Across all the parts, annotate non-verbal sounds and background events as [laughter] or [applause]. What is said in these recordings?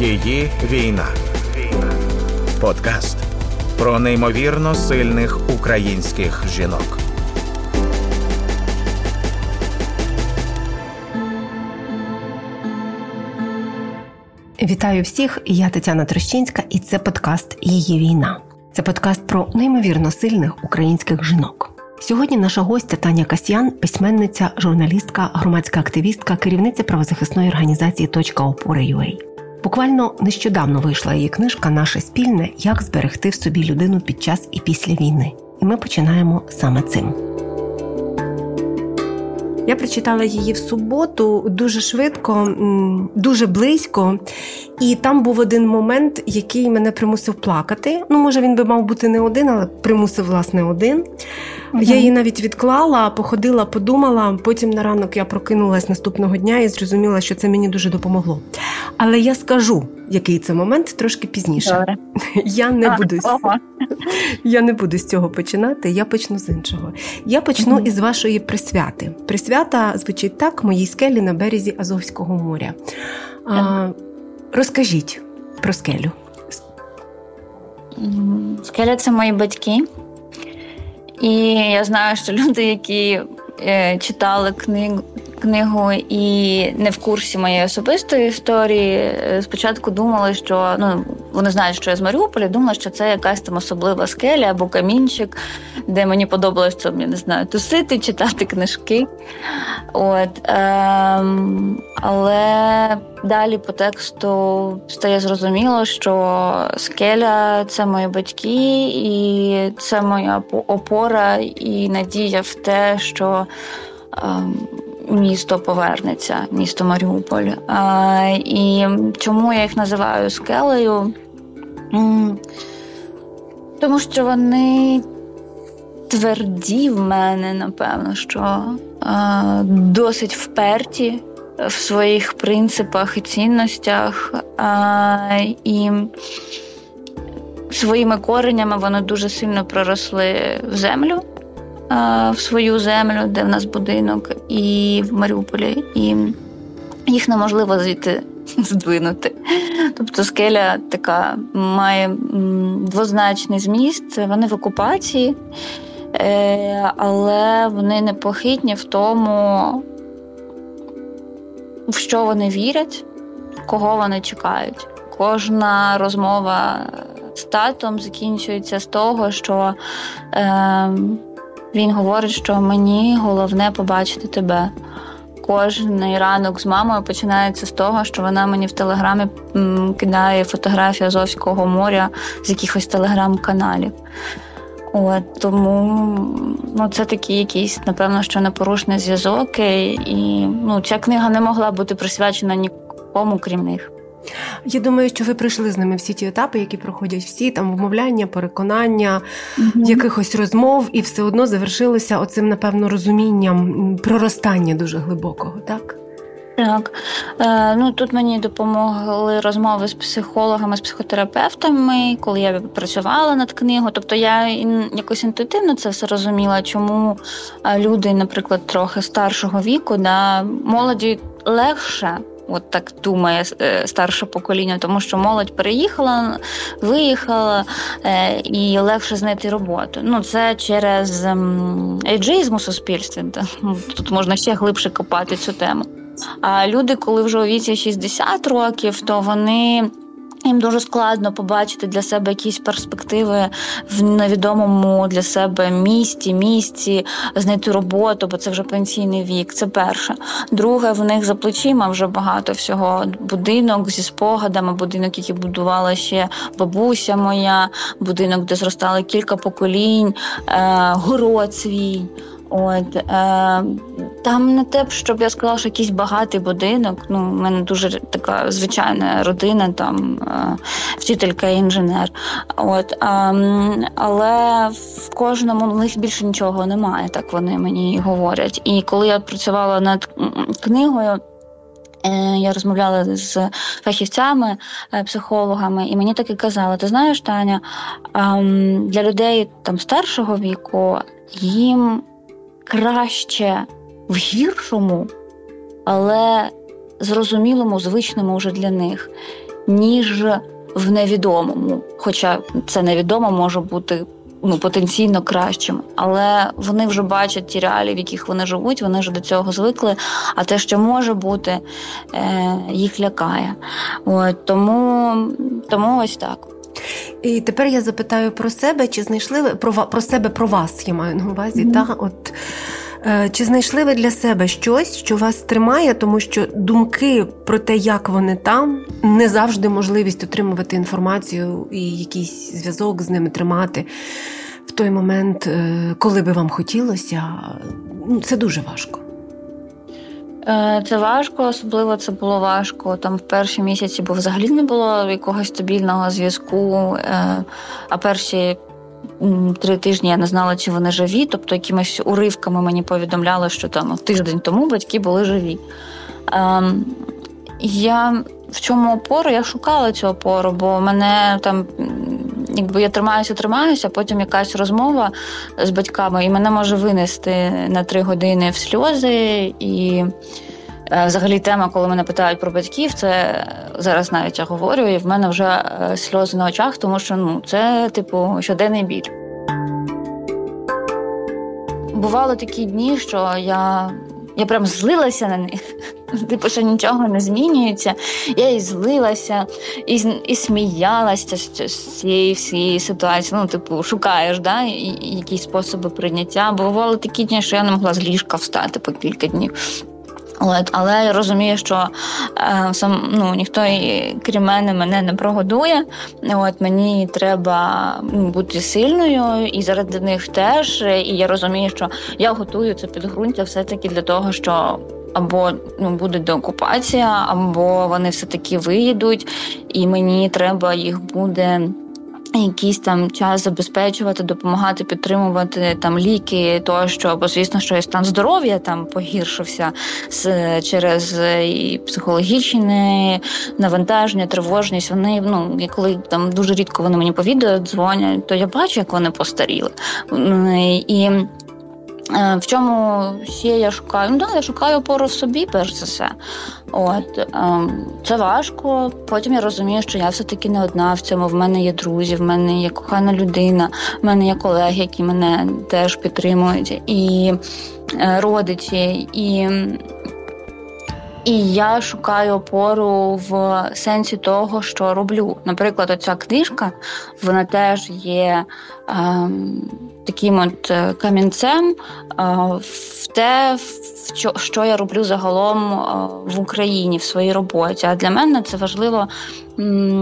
Її війна. Подкаст про неймовірно сильних українських жінок. Вітаю всіх! Я Тетяна Трощинська, і це подкаст Її війна. Це подкаст про неймовірно сильних українських жінок. Сьогодні наша гостя Таня Касьян, письменниця, журналістка, громадська активістка, керівниця правозахисної організації «Точка опори опори.UA». Буквально нещодавно вийшла її книжка Наше спільне як зберегти в собі людину під час і після війни. І ми починаємо саме цим. Я прочитала її в суботу дуже швидко, дуже близько, і там був один момент, який мене примусив плакати. Ну, може, він би мав бути не один, але примусив власне один. Угу. Я її навіть відклала, походила, подумала. Потім на ранок я прокинулась наступного дня і зрозуміла, що це мені дуже допомогло. Але я скажу, який це момент трошки пізніше. Добре. [laughs] Я не а, буду ого. [laughs] я не буду з цього починати. Я почну з іншого. Я почну угу. із вашої присвяти. Присвята звучить так: моїй скелі на березі Азовського моря. А, Розкажіть про скелю. Скеля це мої батьки. І я знаю, що люди, які е, читали книгу книгу і не в курсі моєї особистої історії, е, спочатку думали, що ну вони знають, що я з Маріуполя, думали, що це якась там особлива скеля або камінчик, де мені подобалось це, я не знаю, тусити, читати книжки. От, ем, Але далі по тексту стає зрозуміло, що скеля це мої батьки, і це моя опора і надія в те, що. Ем, місто повернеться, місто Маріуполь. І чому я їх називаю скелею? Тому що вони тверді в мене, напевно, що досить вперті в своїх принципах і цінностях. І своїми коренями вони дуже сильно проросли в землю в свою землю, де в нас будинок, і в Маріуполі, і їх неможливо звідти [laughs] здвинути. Тобто скеля така має двозначний зміст, вони в окупації, е, але вони непохитні в тому, в що вони вірять, кого вони чекають. Кожна розмова з татом закінчується з того, що е, він говорить, що мені головне побачити тебе. Кожний ранок з мамою починається з того, що вона мені в телеграмі кидає фотографію Азовського моря з якихось телеграм-каналів. От, Тому ну, це такий якийсь, напевно, що непорушний зв'язок. І ну, ця книга не могла бути присвячена нікому, крім них. Я думаю, що ви пройшли з ними всі ті етапи, які проходять всі там вмовляння, переконання, угу. якихось розмов, і все одно завершилося оцим, напевно, розумінням проростання дуже глибокого, так? Так, Е, ну тут мені допомогли розмови з психологами, з психотерапевтами, коли я працювала над книгою. Тобто я якось інтуїтивно це все розуміла, чому люди, наприклад, трохи старшого віку, да, молоді легше От так думає е, старше покоління, тому що молодь переїхала, виїхала е, і легше знайти роботу. Ну це через ем, ейджизм у суспільстві. Тут можна ще глибше копати цю тему. А люди, коли вже у віці 60 років, то вони. Їм дуже складно побачити для себе якісь перспективи в невідомому для себе місті, місці, знайти роботу, бо це вже пенсійний вік. Це перше. Друге, в них за плечима вже багато всього. Будинок зі спогадами, будинок, який будувала ще бабуся моя, будинок, де зростали кілька поколінь, е, город свій. От е, там не те, щоб я сказала, що якийсь багатий будинок. Ну, в мене дуже така звичайна родина, там е, вчителька і інженер. От, е, але в кожному в них більше нічого немає, так вони мені говорять. І коли я працювала над книгою. Е, я розмовляла з фахівцями, е, психологами, і мені так і казали: ти знаєш, Таня, ем, для людей там старшого віку їм краще в гіршому, але зрозумілому, звичному вже для них, ніж в невідомому. Хоча це невідомо може бути ну, потенційно кращим, але вони вже бачать ті реалії, в яких вони живуть, вони вже до цього звикли. А те, що може бути, е, їх лякає. От, Тому, Тому ось так. І тепер я запитаю про себе, чи знайшли ви про про себе про вас, я маю на увазі. Mm-hmm. Та? От, е, Чи знайшли ви для себе щось, що вас тримає, тому що думки про те, як вони там, не завжди можливість отримувати інформацію і якийсь зв'язок з ними тримати в той момент, е, коли би вам хотілося, ну, це дуже важко. Е, це важко, особливо це було важко там в перші місяці, бо взагалі не було якогось стабільного зв'язку. Е, а перші три тижні я не знала, чи вони живі, тобто якимись уривками мені повідомляли, що там тиждень тому батьки були живі. Ем, я в чому опору? Я шукала цю опору, бо мене там якби я тримаюся, тримаюся, а потім якась розмова з батьками, і мене може винести на три години в сльози. І е, взагалі тема, коли мене питають про батьків, це зараз навіть я говорю, і в мене вже е, сльози на очах, тому що ну, це, типу, щоденний біль. Бували такі дні, що я я прям злилася на них. [laughs] Типу, що нічого не змінюється. Я і злилася, і і сміялася з цієї всієї ситуації. Ну, типу, шукаєш да, якісь способи прийняття. Бували такі дні, що я не могла з ліжка встати по кілька днів. От, Але я розумію, що е, сам ну ніхто крім мене мене не прогодує. От Мені треба ну, бути сильною і заради них теж. І я розумію, що я готую це підґрунтя все-таки для того, що або ну, буде деокупація, або вони все-таки виїдуть, і мені треба їх буде якийсь там час забезпечувати, допомагати підтримувати там ліки, тощо, бо звісно, що і стан здоров'я там погіршився з через і психологічне навантаження, тривожність. Вони ну і коли там дуже рідко вони мені по відео дзвонять, то я бачу, як вони постаріли і. Е, в чому ще я шукаю? Ну так, я шукаю опору в собі, перш за все. От ем, це важко. Потім я розумію, що я все-таки не одна в цьому. В мене є друзі, в мене є кохана людина, в мене є колеги, які мене теж підтримують, і е, родичі, і і я шукаю опору в сенсі того, що роблю. Наприклад, оця книжка, вона теж є е, таким от е, камінцем е, в те, в що, що я роблю загалом е, в Україні в своїй роботі. А для мене це важливо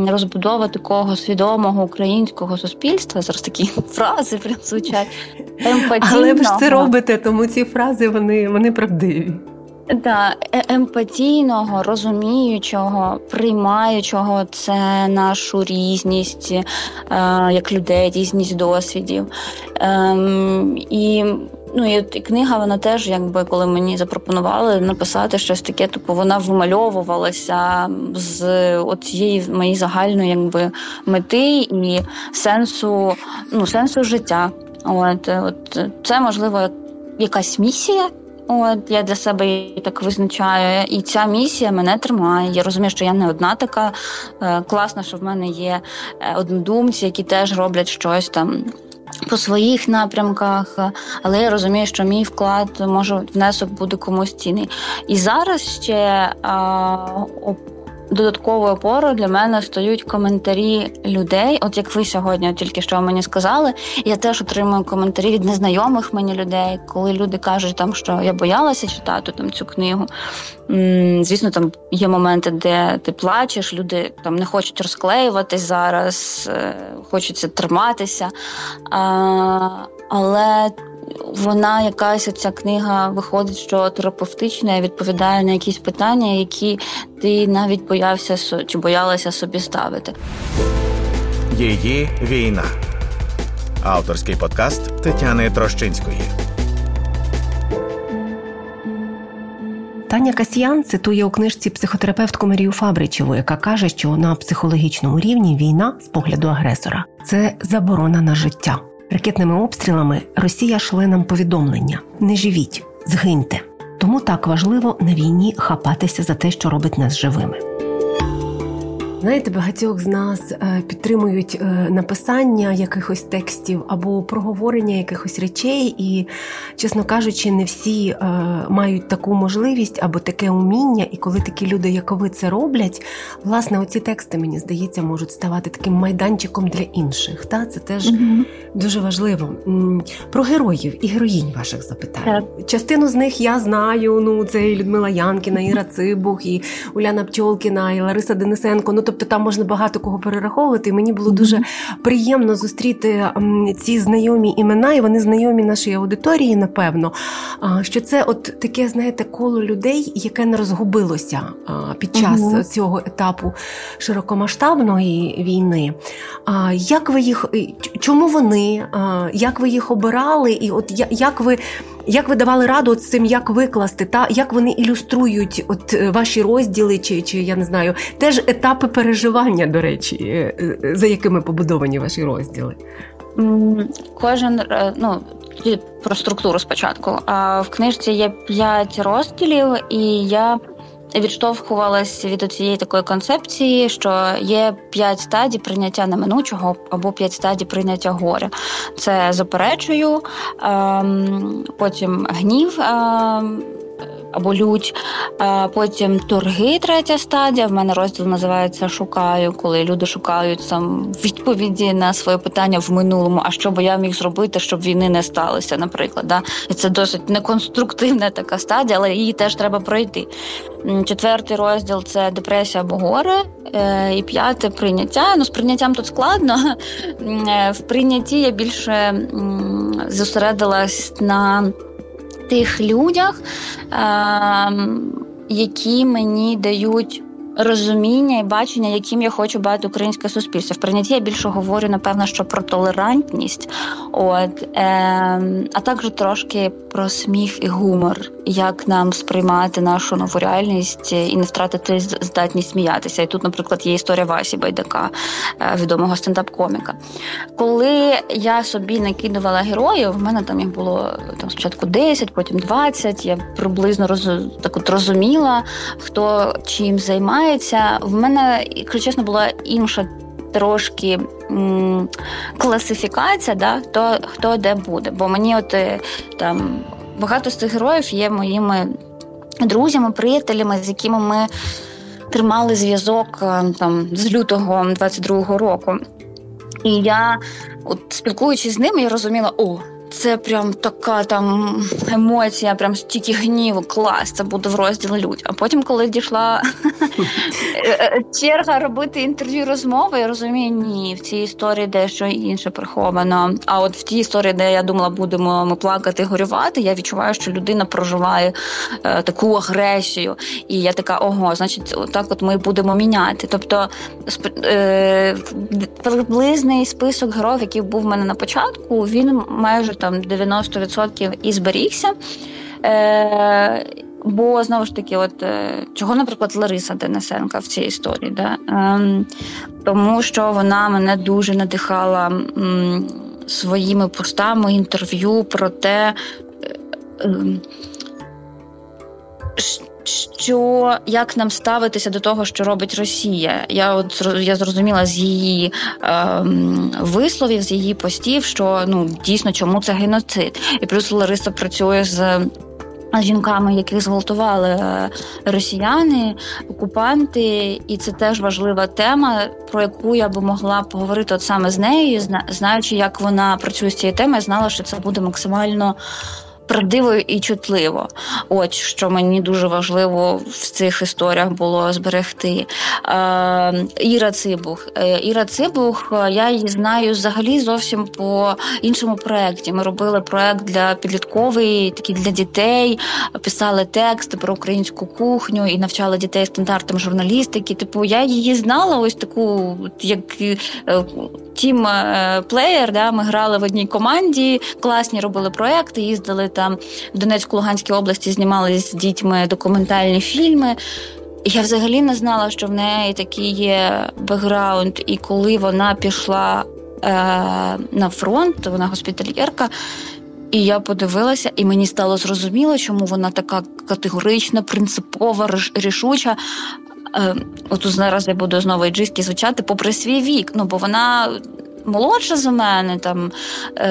розбудова такого свідомого українського суспільства. Зараз такі [laughs] фрази прям звучать. Але ви ж це робите, тому ці фрази вони, вони правдиві. Да, е, емпатійного, розуміючого, приймаючого це нашу різність е, як людей, різність досвідів. Е, і Ну і книга, вона теж, якби коли мені запропонували написати щось таке, типу вона вимальовувалася з цієї моєї загальної якби мети і сенсу, ну сенсу життя. От, от це можливо якась місія. От я для себе її так визначаю, і ця місія мене тримає. Я розумію, що я не одна така е, класна, що в мене є е, однодумці, які теж роблять щось там. По своїх напрямках, але я розумію, що мій вклад може внесок буде комусь цінний. І зараз ще а, додатковою опорою для мене стають коментарі людей. От як ви сьогодні, тільки що мені сказали, я теж отримую коментарі від незнайомих мені людей, коли люди кажуть, там що я боялася читати там цю книгу. Звісно, там є моменти, де ти плачеш, люди там не хочуть розклеюватись зараз, е, хочеться триматися. Але вона якась ця книга виходить, що терапевтична і відповідає на якісь питання, які ти навіть боявся чи боялася собі ставити. Її війна. Авторський подкаст Тетяни Трощинської. Таня Касьян цитує у книжці психотерапевтку Марію Фабричеву, яка каже, що на психологічному рівні війна з погляду агресора це заборона на життя. Ракетними обстрілами Росія шле нам повідомлення: не живіть, згиньте. Тому так важливо на війні хапатися за те, що робить нас живими. Знаєте, багатьох з нас е, підтримують е, написання якихось текстів або проговорення якихось речей, і, чесно кажучи, не всі е, мають таку можливість або таке уміння. І коли такі люди, як ви це роблять, власне, оці тексти, мені здається, можуть ставати таким майданчиком для інших. Та Це теж mm дуже важливо. Про героїв і героїнь ваших запитань. Так. Частину з них я знаю. Ну, це і Людмила Янкіна, Іра Цибух, і Уляна Пчолкіна, і Лариса Денисенко. Ну, тобто там можна багато кого перераховувати. І мені було дуже приємно зустріти ці знайомі імена, і вони знайомі нашій аудиторії, напевно. Що це от таке, знаєте, коло людей, яке не розгубилося під час угу. цього етапу широкомасштабної війни. Як ви їх чому вони? Як ви їх обирали? І от як ви як ви давали раду з цим, як викласти, та як вони ілюструють от е, ваші розділи, чи чи я не знаю, теж етапи переживання, до речі, е, е, за якими побудовані ваші розділи? Кожен ну про структуру спочатку. В книжці є п'ять розділів, і я відштовхувалась від цієї такої концепції, що є п'ять стадій прийняття неминучого або п'ять стадій прийняття горя. Це заперечую, ем, потім гнів. Або лють. Потім торги, третя стадія. В мене розділ називається Шукаю, коли люди шукають сам відповіді на своє питання в минулому. А що би я міг зробити, щоб війни не сталося, наприклад. Да? І це досить неконструктивна така стадія, але її теж треба пройти. Четвертий розділ це депресія або горе. Е, і п'яте прийняття. Ну, з прийняттям тут складно. [laughs] Е, в прийнятті я більше зосередилась на тих людях, ем, які мені дають розуміння і бачення, яким я хочу бачити українське суспільство. В прийнятті я більше говорю, напевно, що про толерантність, от е, а також трошки про сміх і гумор, як нам сприймати нашу нову реальність і не втратити здатність сміятися. І тут, наприклад, є історія Васі Байдака, е, відомого стендап-коміка. Коли я собі накидувала героїв, в мене там їх було там спочатку 10, потім 20, Я приблизно роз, так от розуміла, хто чим займає відбувається. В мене, якщо чесно, була інша трошки м- класифікація, да, то хто де буде. Бо мені от е, там багато з цих героїв є моїми друзями, приятелями, з якими ми тримали зв'язок е, там з лютого 22-го року. І я, от спілкуючись з ними, я розуміла, о. Це прям така там емоція, прям стільки гніву, клас, це буде в розділі людь. А потім, коли дійшла черга робити інтерв'ю розмови, я розумію, ні, в цій історії дещо інше приховано. А от в тій історії, де я думала, будемо ми плакати, горювати, я відчуваю, що людина проживає е, таку агресію. І я така, ого, значить, так от ми будемо міняти. Тобто е, приблизний список героїв, який був в мене на початку, він майже там 90% і зберігся. Е, Бо знову ж таки, от е, чого, наприклад, Лариса Денисенка в цій історії, да? Е, тому що вона мене дуже надихала м, своїми постами інтерв'ю про те. Е, ем, що як нам ставитися до того, що робить Росія? Я от я зрозуміла з її е, висловів, з її постів, що ну дійсно чому це геноцид, і плюс Лариса працює з. Жінками, яких зґвалтували е, росіяни, окупанти, і це теж важлива тема, про яку я би могла поговорити от саме з нею, знаючи, як вона працює з цією темою, знала, що це буде максимально правдиво і чутливо. От що мені дуже важливо в цих історіях було зберегти. Е, Іра Цибух. Е, Іра Цибух, я її знаю взагалі зовсім по іншому проєкті. Ми робили проєкт для підлітковий, такий для дітей, писали тексти про українську кухню і навчали дітей стандартам журналістики. Типу, я її знала, ось таку, як е, тім плеєр. Да, Ми грали в одній команді, класні робили проекти, їздили там в Донецьку Луганській області знімали з дітьми документальні фільми. Я взагалі не знала, що в неї такий є бекграунд, і коли вона пішла е, на фронт, вона госпітальєрка. І я подивилася, і мені стало зрозуміло, чому вона така категорична, принципова, рішуча. е, от зараз я буду знову іджистки звучати попри свій вік. Ну бо вона. Молодша за мене, там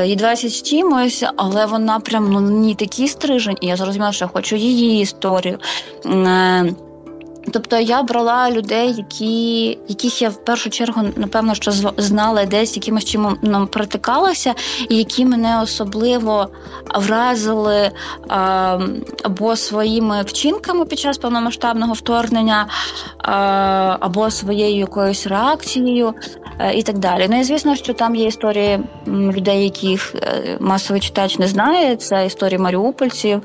їй 20 з чимось, але вона прям ну ні такий стрижень, і я зрозуміла, що я хочу її історію. Тобто я брала людей, які, яких я в першу чергу, напевно, що знала десь якимось чином притикалася, і які мене особливо вразили а, або своїми вчинками під час повномасштабного вторгнення, а, або своєю якоюсь реакцією а, і так далі. Ну і звісно, що там є історії людей, яких е, масовий читач не знає. Це історії маріупольців,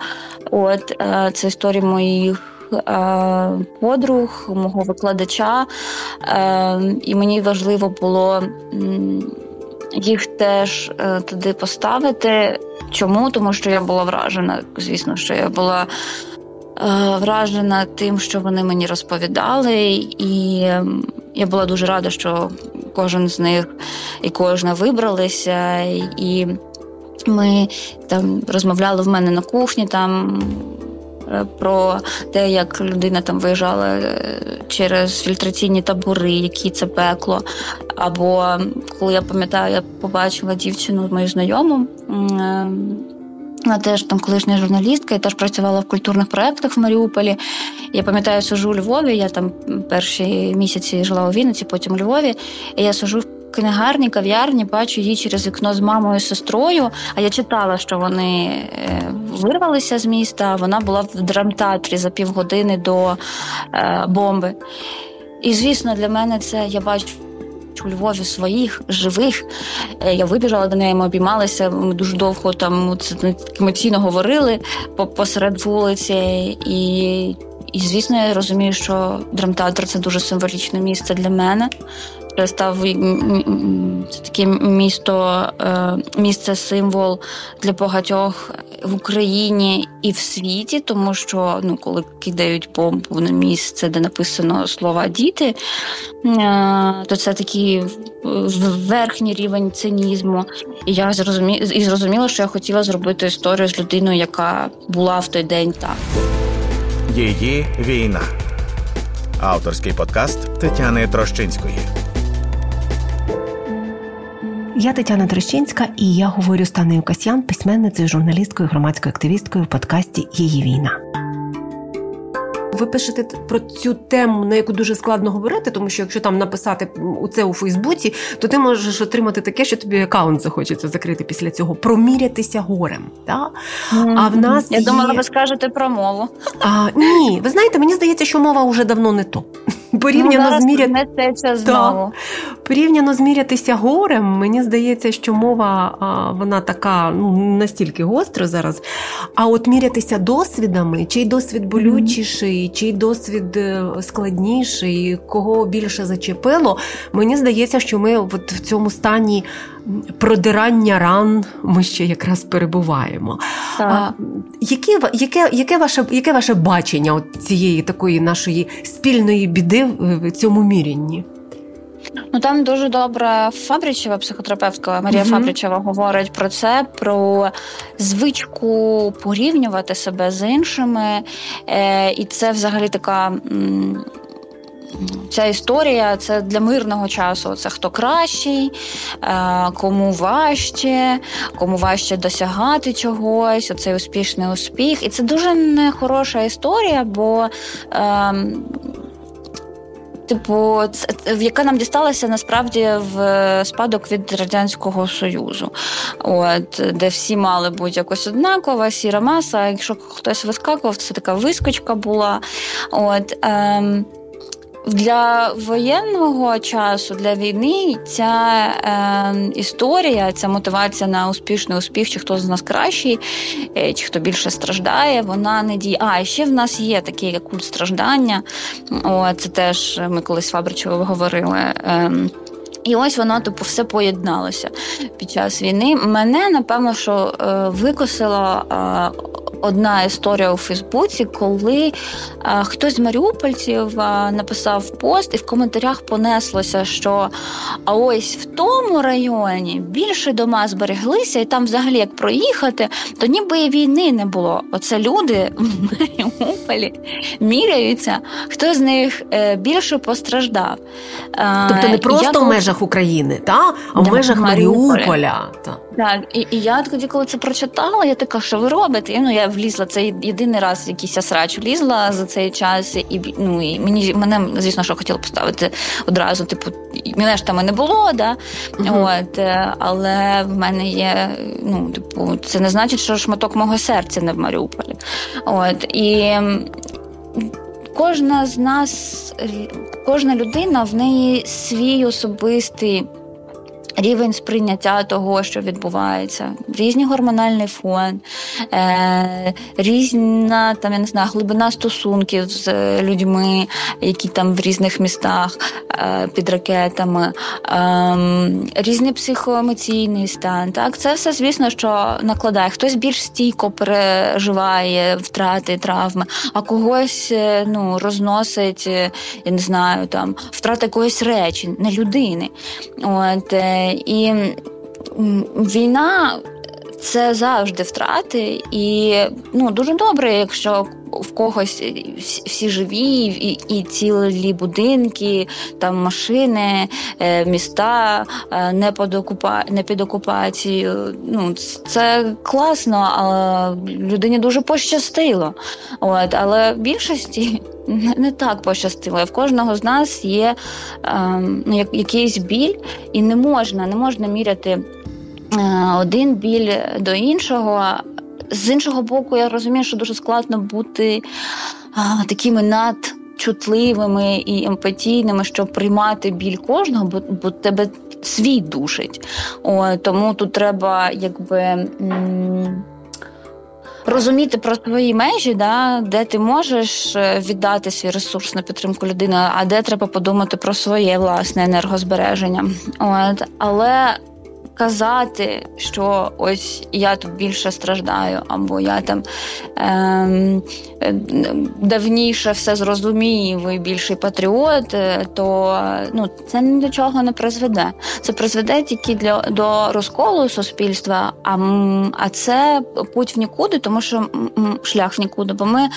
от е, це історії моїх. Е, подруг, мого викладача, е, і мені важливо було їх теж е, туди поставити. Чому? Тому що я була вражена, звісно, що я була. Вражена тим, що вони мені розповідали, і я була дуже рада, що кожен з них і кожна вибралися, і ми там розмовляли в мене на кухні. Там про те, як людина там виїжджала е, через фільтраційні табори, які це пекло. Або коли я пам'ятаю, я побачила дівчину мою знайому. Е, вона теж там колишня журналістка і теж працювала в культурних проєктах в Маріуполі. Я пам'ятаю, сижу у Львові. Я там перші місяці жила у Вінниці, потім у Львові. І я сижу книгарні, кав'ярні, бачу її через вікно з мамою і сестрою. А я читала, що вони е, вирвалися з міста. Вона була в драмтеатрі за півгодини до е, бомби. І, звісно, для мене це я бачу. У Львові своїх живих. Е, я вибіжала до неї, ми обіймалися. Ми дуже довго там емоційно говорили посеред вулиці, і, і звісно, я розумію, що драмтеатр це дуже символічне місце для мене став це таке місто, е, місце символ для багатьох в Україні і в світі, тому що ну, коли кидають бомбу на місце, де написано слова діти, е, то це такий верхній рівень цинізму. І я зрозумі... і зрозуміла, що я хотіла зробити історію з людиною, яка була в той день там. Її війна. Авторський подкаст Тетяни Трощинської. Я Тетяна Трещинська, і я говорю з Танею Касьян, письменницею, журналісткою, громадською активісткою в подкасті Її війна ви пишете про цю тему, на яку дуже складно говорити, тому що якщо там написати у це у Фейсбуці, то ти можеш отримати таке, що тобі аккаунт захочеться закрити після цього. Промірятися горем. Да? Mm-hmm. А в нас я є... думала, ви скажете про мову. А, Ні, ви знаєте, мені здається, що мова вже давно не то. Порівняно ну, зміряти знову. порівняно змірятися горем, мені здається, що мова а, вона така ну настільки гостра зараз. А от мірятися досвідами, чий досвід болючіший, чий досвід е, складніший, кого більше зачепило. Мені здається, що ми от в цьому стані продирання ран ми ще якраз перебуваємо. А, яке, яке, яке, ваше яке ваше бачення от цієї такої нашої спільної біди в цьому мірянні? Ну там дуже добре Фабричева, психотерапевтка Марія uh-huh. Фабричева говорить про це, про звичку порівнювати себе з іншими. Е, І це взагалі така. М- Ця історія це для мирного часу. Це хто кращий, е, кому важче, кому важче досягати чогось, оцей успішний успіх. І це дуже нехороша історія, бо ем, типу, яка нам дісталася насправді в спадок від радянського союзу, от де всі мали бути якось однакова, сіра маса. Якщо хтось вискакував, це така вискочка була. От, ем, для воєнного часу, для війни, ця е, історія, ця мотивація на успішний успіх, чи хто з нас кращий, е, чи хто більше страждає, вона не діє. А ще в нас є такий культ страждання. О, Це теж ми колись Фабричево говорили. Е, І ось воно типу все поєдналося під час війни. Мене напевно, що е, викосила е, одна історія у Фейсбуці, коли е, хтось з маріупольців написав пост, і в коментарях понеслося, що а ось в тому районі більше дома збереглися, і там, взагалі, як проїхати, то ніби і війни не було. Оце люди в Маріуполі міряються, хто з них більше постраждав. Тобто не просто в межах України, та? а в межах Маріуполя. Та. Так, і і я тоді, коли це прочитала, я така, що ви робите? І, ну, я влізла це єдиний раз, якийсь срач влізла за цей час, і ну і мені мене, звісно, що хотіла поставити одразу. Типу, мене ж там і не було, да? Uh-huh. От, е, але в мене є. Ну, типу, це не значить, що шматок мого серця не в Маріуполі. От і. Кожна з нас, кожна людина в неї свій особистий Рівень сприйняття того, що відбувається, різні гормональний фон, е, різна там я не знаю, глибина стосунків з людьми, які там в різних містах е, під ракетами, е, різний психоемоційний стан. Так, це все, звісно, що накладає. Хтось більш стійко переживає втрати, травми, а когось е, ну, розносить, е, я не знаю, там втрата якоїсь речі, не людини. От, е, і війна це завжди втрати, і ну дуже добре, якщо в когось всі живі, і і цілі будинки, там машини, е, міста е, не під окупа... не під окупацією. Ну це класно, але людині дуже пощастило. От, Але в більшості не так пощастило. В кожного з нас є ну, якийсь біль, і не можна, не можна міряти е, один біль до іншого. З іншого боку, я розумію, що дуже складно бути а, такими надчутливими і емпатійними, щоб приймати біль кожного, бо бо тебе свій душить. О, Тому тут треба якби. М- розуміти про свої межі, да, де ти можеш е, віддати свій ресурс на підтримку людини, а де треба подумати про своє власне енергозбереження. От але казати, що ось я тут більше страждаю, або я там ем, давніше все зрозумів і більший патріот, е, то ну, це ні до чого не призведе. Це призведе тільки для до розколу суспільства, а а це путь в нікуди, тому що шлях в нікуди, бо ми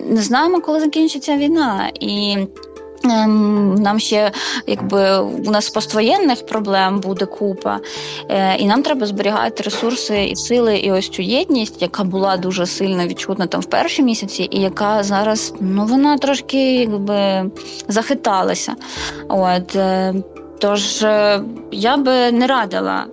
не знаємо, коли закінчиться війна. І нам ще, якби у нас поствоєнних проблем буде купа, е, і нам треба зберігати ресурси і сили, і ось цю єдність, яка була дуже сильно відчутна там в перші місяці, і яка зараз ну вона трошки якби захиталася. От е, Тож е, я би не радила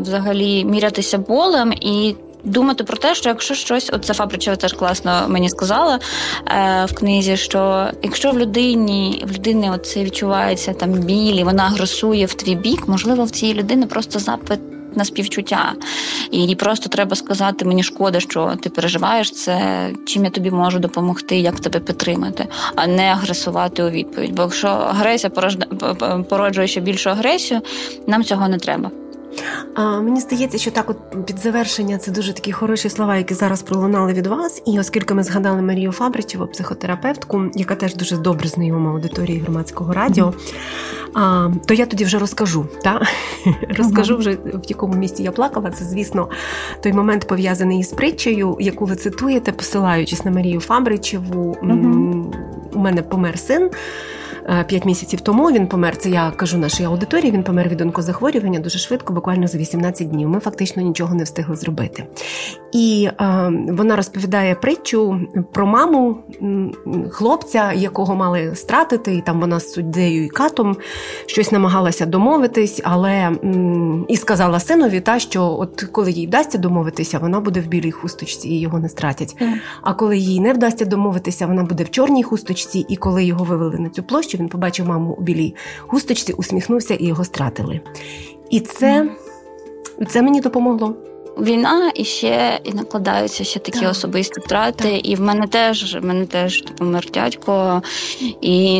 взагалі мірятися болем і думати про те, що якщо щось, оце Фабричева теж класно мені сказала е, в книзі, що якщо в людині в людини оце відчувається там біль, і вона агресує в твій бік, можливо, в цієї людини просто запит. На співчуття, і просто треба сказати, мені шкода, що ти переживаєш це, чим я тобі можу допомогти, як тебе підтримати, а не агресувати у відповідь. Бо якщо агресія породжує ще більшу агресію, нам цього не треба. А, Мені здається, що так, от під завершення це дуже такі хороші слова, які зараз пролунали від вас. І оскільки ми згадали Марію Фабричеву, психотерапевтку, яка теж дуже добре знайома аудиторії громадського радіо, а, то я тоді вже розкажу. Та? Розкажу вже в якому місці я плакала. Це, звісно, той момент пов'язаний із притчею, яку ви цитуєте, посилаючись на Марію Фабричеву. У мене помер син. Е, п'ять місяців тому він помер. Це я кажу нашій аудиторії. Він помер від онкозахворювання дуже швидко, буквально за 18 днів. Ми фактично нічого не встигли зробити. І е, вона розповідає притчу про маму хлопця, якого мали стратити, і там вона з суддею і катом щось намагалася домовитись, але і сказала синові, та що от коли їй вдасться домовитися, вона буде в білій хусточці і його не стратять. Mm. А коли їй не вдасться домовитися, вона буде в чорній хусточці, і коли його вивели на цю площу, він побачив маму у білій хусточці, усміхнувся і його стратили. І це, це мені допомогло. Війна і ще і накладаються ще такі так. особисті втрати. Так. І в мене теж в мене теж помер дядько. І,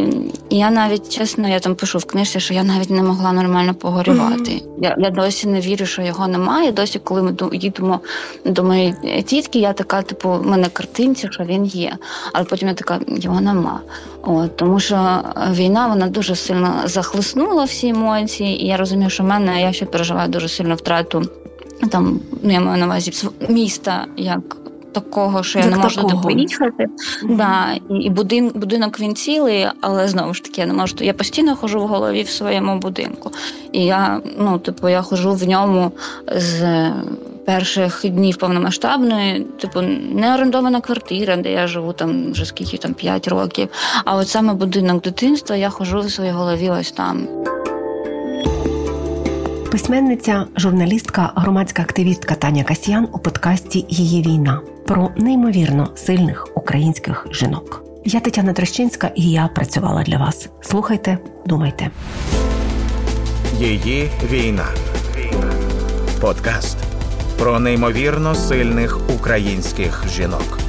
і я навіть чесно, я там пишу в книжці, що я навіть не могла нормально погорювати. Mm-hmm. Я я досі не вірю, що його немає. Досі, коли ми їдемо до моєї тітки, я така, типу, в мене картинці, що він є. Але потім я така, його нема. От, Тому що війна вона дуже сильно захлиснула всі емоції, і я розумію, що в мене я ще переживаю дуже сильно втрату там, ну я маю на увазі міста як. Такого, що я не можу туди поїхати. Mm-hmm. Да, І і будин, будинок він цілий, але знову ж таки я не можу. Я постійно хожу в голові в своєму будинку. І я, ну, типу, я хожу в ньому з перших днів повномасштабної, типу, не орендована квартира, де я живу там вже скільки там 5 років. А от саме будинок дитинства я хожу в своїй голові ось там. Письменниця, журналістка, громадська активістка Таня Касьян у подкасті Її війна про неймовірно сильних українських жінок. Я Тетяна Трещинська і я працювала для вас. Слухайте, думайте. Її війна. Подкаст про неймовірно сильних українських жінок.